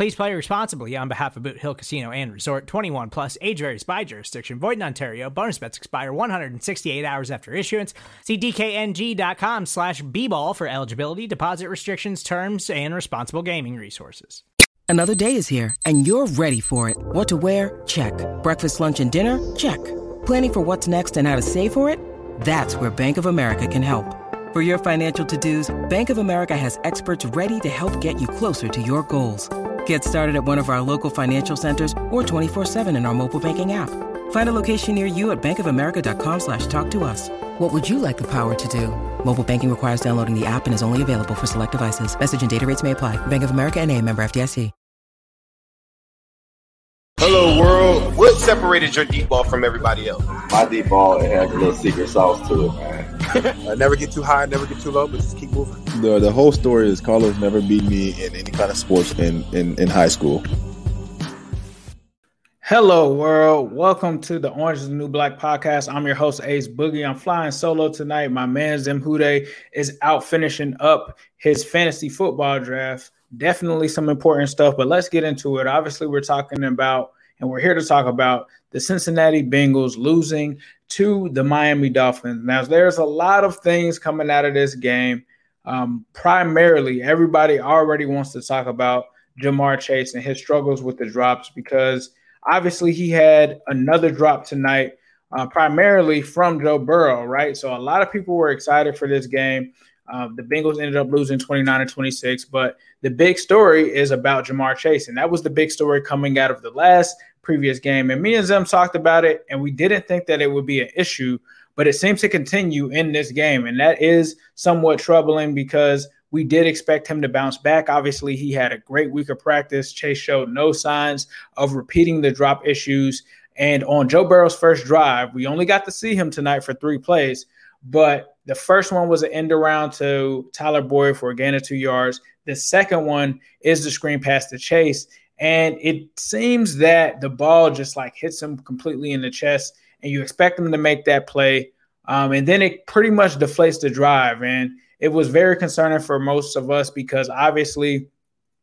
Please play responsibly on behalf of Boot Hill Casino and Resort 21 plus age varies by jurisdiction. Void in Ontario. Bonus bets expire 168 hours after issuance. See DKNG.com slash B-ball for eligibility, deposit restrictions, terms, and responsible gaming resources. Another day is here and you're ready for it. What to wear? Check. Breakfast, lunch, and dinner? Check. Planning for what's next and how to save for it? That's where Bank of America can help. For your financial to-dos, Bank of America has experts ready to help get you closer to your goals. Get started at one of our local financial centers or 24-7 in our mobile banking app. Find a location near you at bankofamerica.com slash talk to us. What would you like the power to do? Mobile banking requires downloading the app and is only available for select devices. Message and data rates may apply. Bank of America and a member FDIC. Hello world. What separated your deep ball from everybody else? My deep ball it has a little secret sauce to it, man. Uh, never get too high, never get too low, but just keep moving. The the whole story is Carlos never beat me in any kind of sports in, in, in high school. Hello, world. Welcome to the Orange is the New Black podcast. I'm your host, Ace Boogie. I'm flying solo tonight. My man, Zim Hude, is out finishing up his fantasy football draft. Definitely some important stuff, but let's get into it. Obviously, we're talking about, and we're here to talk about the Cincinnati Bengals losing to the Miami Dolphins. Now, there's a lot of things coming out of this game. Um, primarily, everybody already wants to talk about Ja'Marr Chase and his struggles with the drops because obviously he had another drop tonight, uh, primarily from Joe Burrow, right? So a lot of people were excited for this game. Um, the Bengals ended up losing 29 to 26, but the big story is about Ja'Marr Chase, and that was the big story coming out of the last previous game. And me and Zim talked about it, and we didn't think that it would be an issue, but it seems to continue in this game, and that is somewhat troubling because we did expect him to bounce back. Obviously, he had a great week of practice. Chase showed no signs of repeating the drop issues. And on Joe Burrow's first drive, we only got to see him tonight for three plays, but the first one was an end around to Tyler Boyd for a gain of two yards. The second one is the screen pass to Chase. And it seems that the ball just like hits him completely in the chest, and you expect him to make that play. Um, and then it pretty much deflates the drive. And it was very concerning for most of us because obviously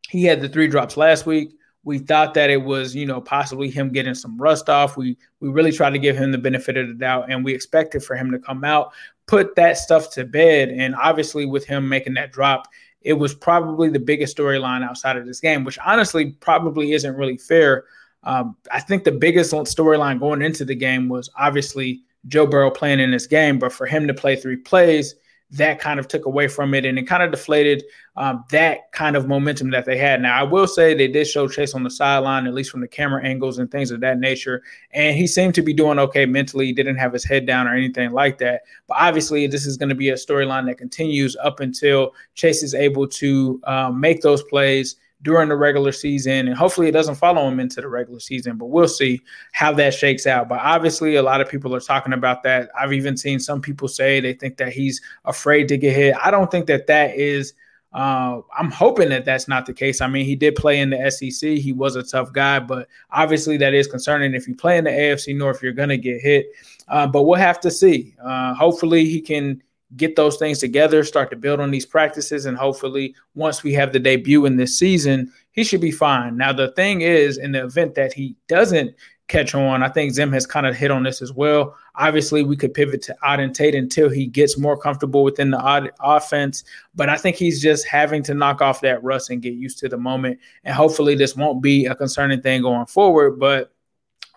he had the three drops last week. We thought that it was, you know, possibly him getting some rust off. We we really tried to give him the benefit of the doubt, and we expected for him to come out, put that stuff to bed, and obviously with him making that drop, it was probably the biggest storyline outside of this game, which honestly probably isn't really fair. Um, I think the biggest storyline going into the game was obviously Joe Burrow playing in this game, but for him to play three plays that kind of took away from it and it kind of deflated um, that kind of momentum that they had. Now, I will say they did show Chase on the sideline, at least from the camera angles and things of that nature. And he seemed to be doing okay mentally. He didn't have his head down or anything like that. But obviously, this is going to be a storyline that continues up until Chase is able to um, make those plays during the regular season. And hopefully it doesn't follow him into the regular season, but we'll see how that shakes out. But obviously, a lot of people are talking about that. I've even seen some people say they think that he's afraid to get hit. I don't think that that is. Uh, I'm hoping that that's not the case. I mean, he did play in the SEC. He was a tough guy, but obviously that is concerning. If you play in the AFC North, you're going to get hit. Uh, but we'll have to see. Uh, hopefully, he can get those things together, start to build on these practices, and hopefully, once we have the debut in this season, he should be fine. Now, the thing is, in the event that he doesn't catch on, I think Zim has kind of hit on this as well. Obviously, we could pivot to Auden Tate until he gets more comfortable within the odd offense, but I think he's just having to knock off that rust and get used to the moment. And hopefully, this won't be a concerning thing going forward, but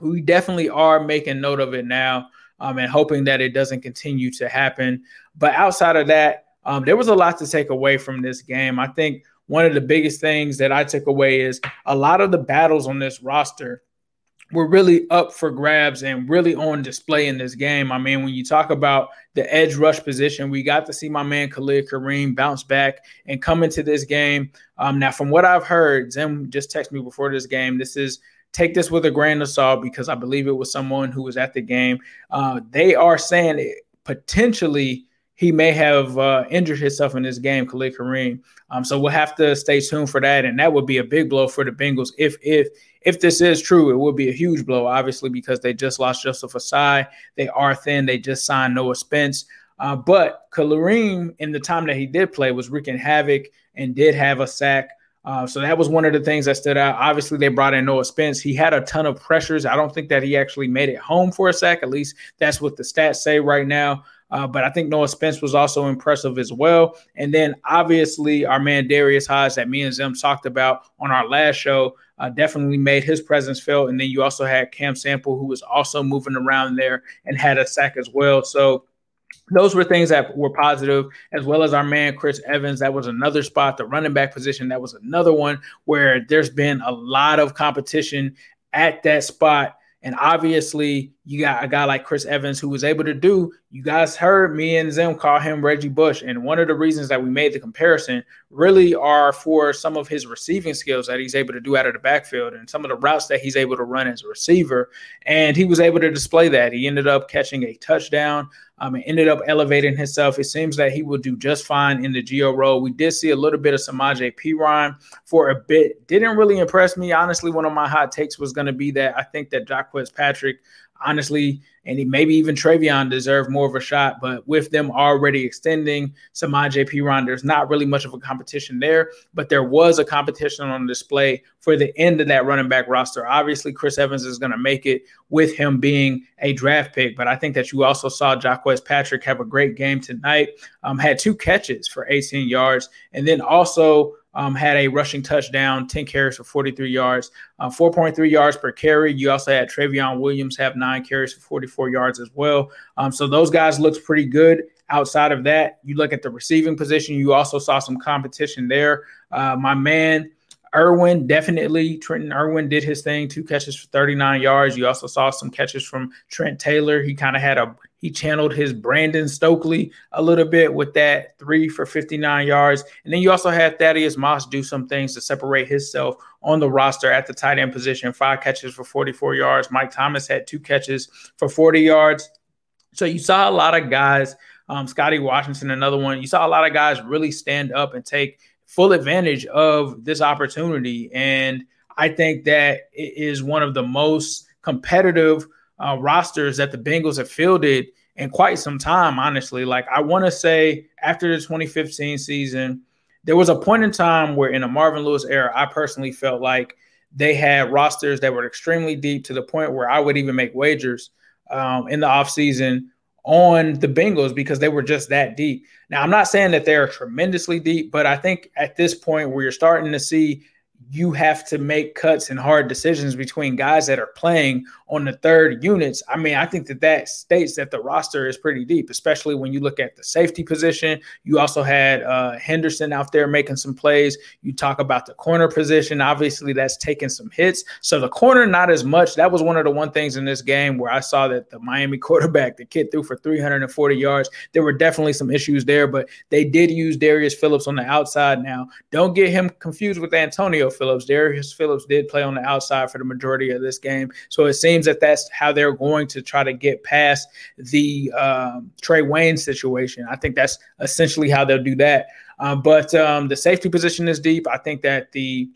we definitely are making note of it now um, and hoping that it doesn't continue to happen. But outside of that, um, there was a lot to take away from this game. I think one of the biggest things that I took away is a lot of the battles on this roster were really up for grabs and really on display in this game. I mean, when you talk about the edge rush position, we got to see my man Khalid Kareem bounce back and come into this game. Um, now, from what I've heard, Zim just texted me before this game. This is take this with a grain of salt because I believe it was someone who was at the game. Uh, they are saying it potentially he may have uh, injured himself in this game, Khalid Kareem. Um, so we'll have to stay tuned for that, and that would be a big blow for the Bengals if if if this is true. It would be a huge blow, obviously, because they just lost Joseph Ossai. They are thin. They just signed Noah Spence. Uh, but Kareem, in the time that he did play, was wreaking havoc and did have a sack. Uh, so that was one of the things that stood out. Obviously, they brought in Noah Spence. He had a ton of pressures. I don't think that he actually made it home for a sack. At least that's what the stats say right now. Uh, but I think Noah Spence was also impressive as well. And then obviously our man Darius Hodge that me and Zim talked about on our last show uh, definitely made his presence felt. And then you also had Cam Sample who was also moving around there and had a sack as well. So those were things that were positive, as well as our man Chris Evans. That was another spot, the running back position. That was another one where there's been a lot of competition at that spot and obviously, you got a guy like Chris Evans who was able to do. You guys heard me and Zim call him Reggie Bush. And one of the reasons that we made the comparison really are for some of his receiving skills that he's able to do out of the backfield and some of the routes that he's able to run as a receiver. And he was able to display that. He ended up catching a touchdown um, and ended up elevating himself. It seems that he will do just fine in the Gio role. We did see a little bit of Samaje Perine for a bit. Didn't really impress me. Honestly, one of my hot takes was going to be that I think that Jacques Patrick honestly, and maybe even Trayveon deserved more of a shot. But with them already extending Samaje Perine, there's not really much of a competition there. But there was a competition on display for the end of that running back roster. Obviously, Chris Evans is going to make it with him being a draft pick. But I think that you also saw Jacques Patrick have a great game tonight. Um, had two catches for 18 yards, and then also um, had a rushing touchdown, 10 carries for 43 yards, uh, 4.3 yards per carry. You also had Trayveon Williams have nine carries for 44 yards as well. Um, so those guys looked pretty good. Outside of that, you look at the receiving position, you also saw some competition there. Uh, my man, Irwin, definitely. Trenton Irwin did his thing, two catches for 39 yards. You also saw some catches from Trent Taylor. He kind of had a he channeled his Brandon Stokley a little bit with that three for 59 yards. And then you also had Thaddeus Moss do some things to separate himself on the roster at the tight end position, five catches for 44 yards. Mike Thomas had two catches for 40 yards. So you saw a lot of guys, um, Scotty Washington, another one. You saw a lot of guys really stand up and take full advantage of this opportunity. And I think that it is one of the most competitive – uh, rosters that the Bengals have fielded in quite some time, honestly. Like, I want to say after the 2015 season, there was a point in time where in the Marvin Lewis era, I personally felt like they had rosters that were extremely deep to the point where I would even make wagers um, in the offseason on the Bengals because they were just that deep. Now, I'm not saying that they're tremendously deep, but I think at this point where you're starting to see you have to make cuts and hard decisions between guys that are playing on the third units. I mean, I think that that states that the roster is pretty deep, especially when you look at the safety position. You also had uh, Henderson out there making some plays. You talk about the corner position. Obviously, that's taking some hits. So the corner, not as much. That was one of the one things in this game where I saw that the Miami quarterback, the kid threw for 340 yards. There were definitely some issues there, but they did use Darius Phillips on the outside. Now, don't get him confused with Antonio Phillips. Darius Phillips did play on the outside for the majority of this game. So it seems that that's how they're going to try to get past the um, Trae Wayne situation. I think that's essentially how they'll do that. Uh, but um, the safety position is deep. I think that the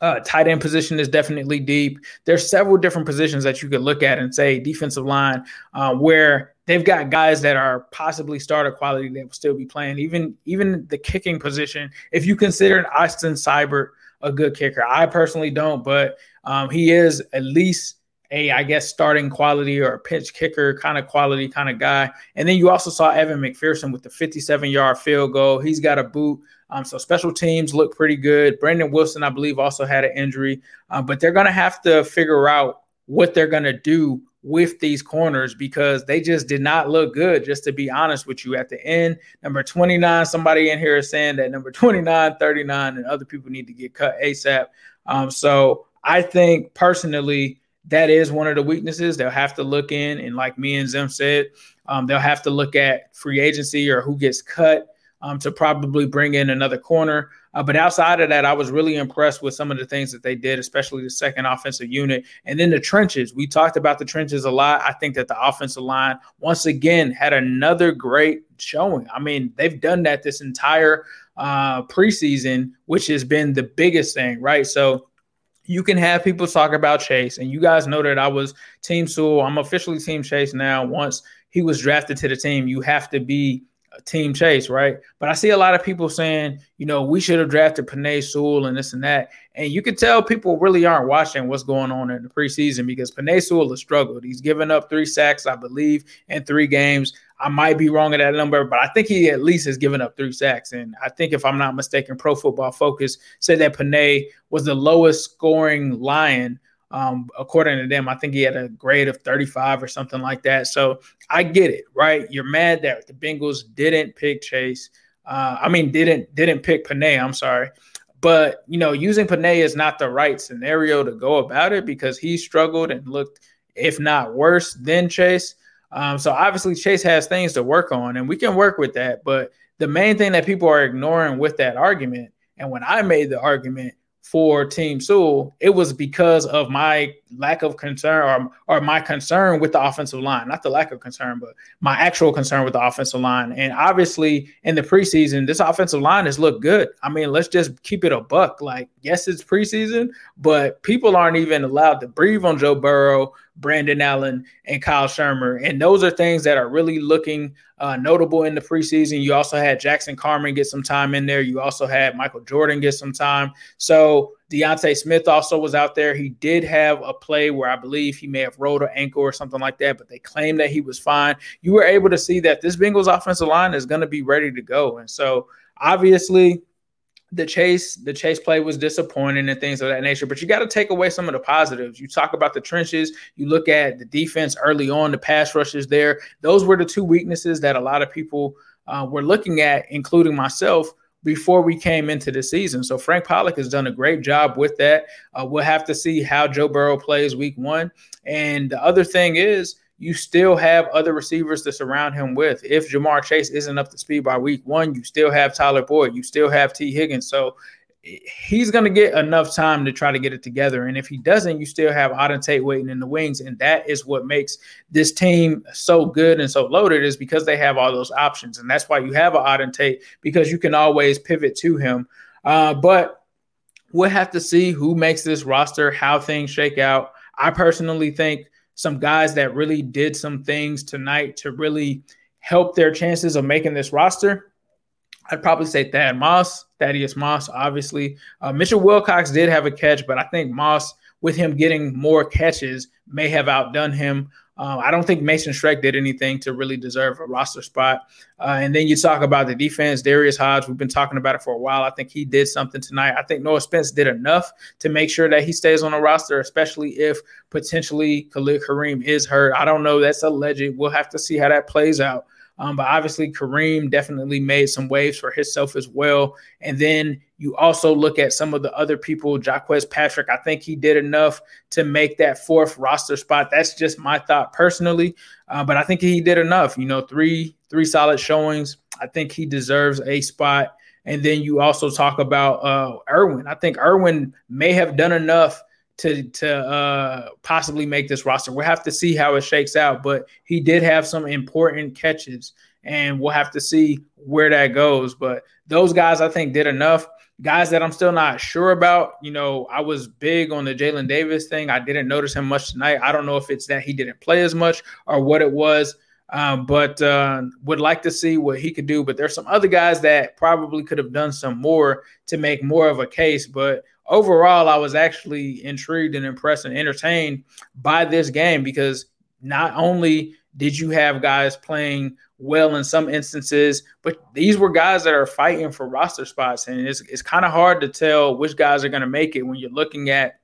uh, tight end position is definitely deep. There's several different positions that you could look at and say defensive line, uh, where they've got guys that are possibly starter quality that will still be playing. Even even the kicking position, if you consider an Austin Seibert a good kicker. I personally don't, but um, he is at least a, I guess, starting quality or a pitch kicker kind of quality kind of guy. And then you also saw Evan McPherson with the 57 yard field goal. He's got a boot. Um, so special teams look pretty good. Brandon Wilson, I believe, also had an injury, uh, but they're going to have to figure out what they're going to do with these corners because they just did not look good, just to be honest with you. At the end, number 29, somebody in here is saying that number 29, 39, and other people need to get cut ASAP. Um, so I think personally, that is one of the weaknesses. They'll have to look in, and like me and Zim said, um, they'll have to look at free agency or who gets cut um, to probably bring in another corner. Uh, but outside of that, I was really impressed with some of the things that they did, especially the second offensive unit. And then the trenches. We talked about the trenches a lot. I think that the offensive line, once again, had another great showing. I mean, they've done that this entire uh, preseason, which has been the biggest thing, right? So, you can have people talk about Chase, and you guys know that I was Team Sewell. I'm officially Team Chase now. Once he was drafted to the team, you have to be Team Chase, right? But I see a lot of people saying, you know, we should have drafted Penei Sewell and this and that. And you can tell people really aren't watching what's going on in the preseason because Penei Sewell has struggled. He's given up three sacks, I believe, in three games. I might be wrong at that number, but I think he at least has given up three sacks. And I think, if I'm not mistaken, Pro Football Focus said that Penei was the lowest scoring Lion um, according to them, I think he had a grade of 35 or something like that. So I get it, right? You're mad that the Bengals didn't pick Chase. Uh, I mean, didn't didn't pick Penei. I'm sorry, but you know, using Penei is not the right scenario to go about it because he struggled and looked, if not worse, than Chase. Um, so obviously, Chase has things to work on, and we can work with that. But the main thing that people are ignoring with that argument, and when I made the argument, for Team Sewell, it was because of my lack of concern or, or my concern with the offensive line. Not the lack of concern, but my actual concern with the offensive line. And obviously, in the preseason, this offensive line has looked good. I mean, let's just keep it a buck. Like, yes, it's preseason, but people aren't even allowed to breathe on Joe Burrow, Brandon Allen, and Kyle Shurmur. And those are things that are really looking uh, notable in the preseason. You also had Jackson Carman get some time in there. You also had Michael Jordan get some time. So D'Ante Smith also was out there. He did have a play where I believe he may have rolled an ankle or something like that, but they claimed that he was fine. You were able to see that this Bengals offensive line is going to be ready to go. And so obviously the chase the chase play was disappointing and things of that nature but you got to take away some of the positives you talk about the trenches you look at the defense early on the pass rushes there those were the two weaknesses that a lot of people uh, were looking at including myself before we came into the season. So Frank Pollack has done a great job with that. Uh, we'll have to see how Joe Burrow plays week one. And the other thing is, you still have other receivers to surround him with. If Ja'Marr Chase isn't up to speed by week one, you still have Tyler Boyd, you still have Tee Higgins. So he's going to get enough time to try to get it together. And if he doesn't, you still have Auden Tate waiting in the wings. And that is what makes this team so good and so loaded is because they have all those options. And that's why you have an Auden Tate because you can always pivot to him. Uh, but we'll have to see who makes this roster, how things shake out. I personally think some guys that really did some things tonight to really help their chances of making this roster. I'd probably say Thad Moss, Thaddeus Moss, obviously. Uh, Mitchell Wilcox did have a catch, but I think Moss, with him getting more catches, may have outdone him. Uh, I don't think Mason Schreck did anything to really deserve a roster spot. Uh, and then you talk about the defense, Darius Hodge. We've been talking about it for a while. I think he did something tonight. I think Noah Spence did enough to make sure that he stays on the roster, especially if potentially Khalid Kareem is hurt. I don't know. That's alleged. We'll have to see how that plays out. Um, but obviously, Kareem definitely made some waves for himself as well. And then you also look at some of the other people, Jaquez Patrick. I think he did enough to make that fourth roster spot. That's just my thought personally, uh, but I think he did enough. You know, three three solid showings. I think he deserves a spot. And then you also talk about uh, Irwin. I think Irwin may have done enough to to uh, possibly make this roster. We'll have to see how it shakes out, but he did have some important catches, and we'll have to see where that goes. But those guys, I think, did enough. Guys that I'm still not sure about. You know, I was big on the Jalen Davis thing. I didn't notice him much tonight. I don't know if it's that he didn't play as much or what it was. Um, but uh, would like to see what he could do. But there's some other guys that probably could have done some more to make more of a case. But overall, I was actually intrigued and impressed and entertained by this game because not only did you have guys playing well in some instances, but these were guys that are fighting for roster spots. And it's, it's kind of hard to tell which guys are going to make it when you're looking at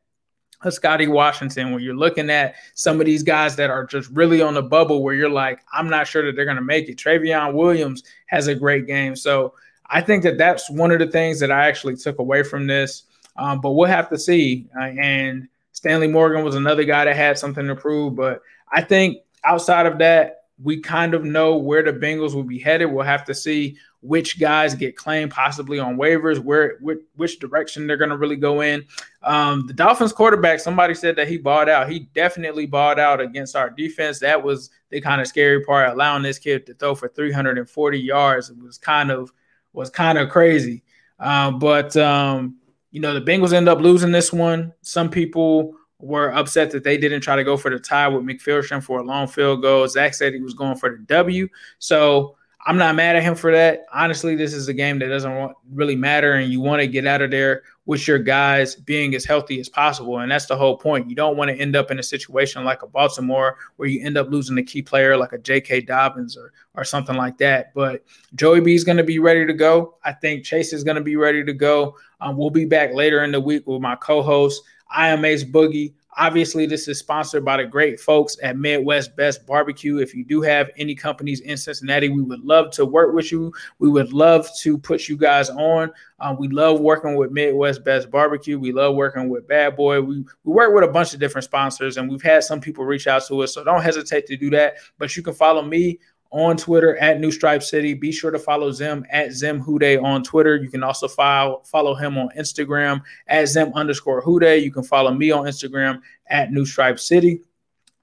a Scotty Washington, when you're looking at some of these guys that are just really on the bubble where you're like, I'm not sure that they're going to make it. Trayveon Williams has a great game. So I think that that's one of the things that I actually took away from this. Um, but we'll have to see. Uh, and Stanley Morgan was another guy that had something to prove. But I think outside of that, we kind of know where the Bengals will be headed. We'll have to see which guys get claimed possibly on waivers, where which, which direction they're going to really go in. Um, the Dolphins quarterback, somebody said that he bought out. He definitely bought out against our defense. That was the kind of scary part, allowing this kid to throw for 340 yards. It was kind of was kind of crazy. Um, but um, you know, the Bengals end up losing this one. Some people were upset that they didn't try to go for the tie with McPherson for a long field goal. Zac said he was going for the W. So I'm not mad at him for that. Honestly, this is a game that doesn't really matter, and you want to get out of there with your guys being as healthy as possible. And that's the whole point. You don't want to end up in a situation like a Baltimore where you end up losing a key player like a J.K. Dobbins or or something like that. But Joey B is going to be ready to go. I think Chase is going to be ready to go. Um, we'll be back later in the week with my co-host. I am Ace Boogie. Obviously, this is sponsored by the great folks at Midwest Best Barbecue. If you do have any companies in Cincinnati, we would love to work with you. We would love to put you guys on. Um, we love working with Midwest Best Barbecue. We love working with Bad Boy. We, we work with a bunch of different sponsors, and we've had some people reach out to us. So don't hesitate to do that. But you can follow me on Twitter at New Stripe City. Be sure to follow Zim at Zim Hude on Twitter. You can also follow follow him on Instagram at Zim underscore Hude. You can follow me on Instagram at New Stripe City.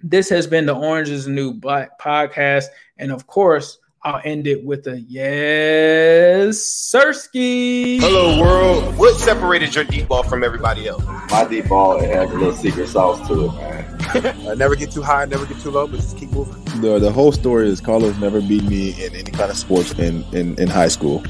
This has been the Orange is the New Black podcast. And of course, I'll end it with a yes, Sirski. Hello, world. What separated your deep ball from everybody else? My deep ball it has a little secret sauce to it, man. uh, never get too high, never get too low, but just keep moving. The the whole story is Carlos never beat me in any kind of sports in in, in high school.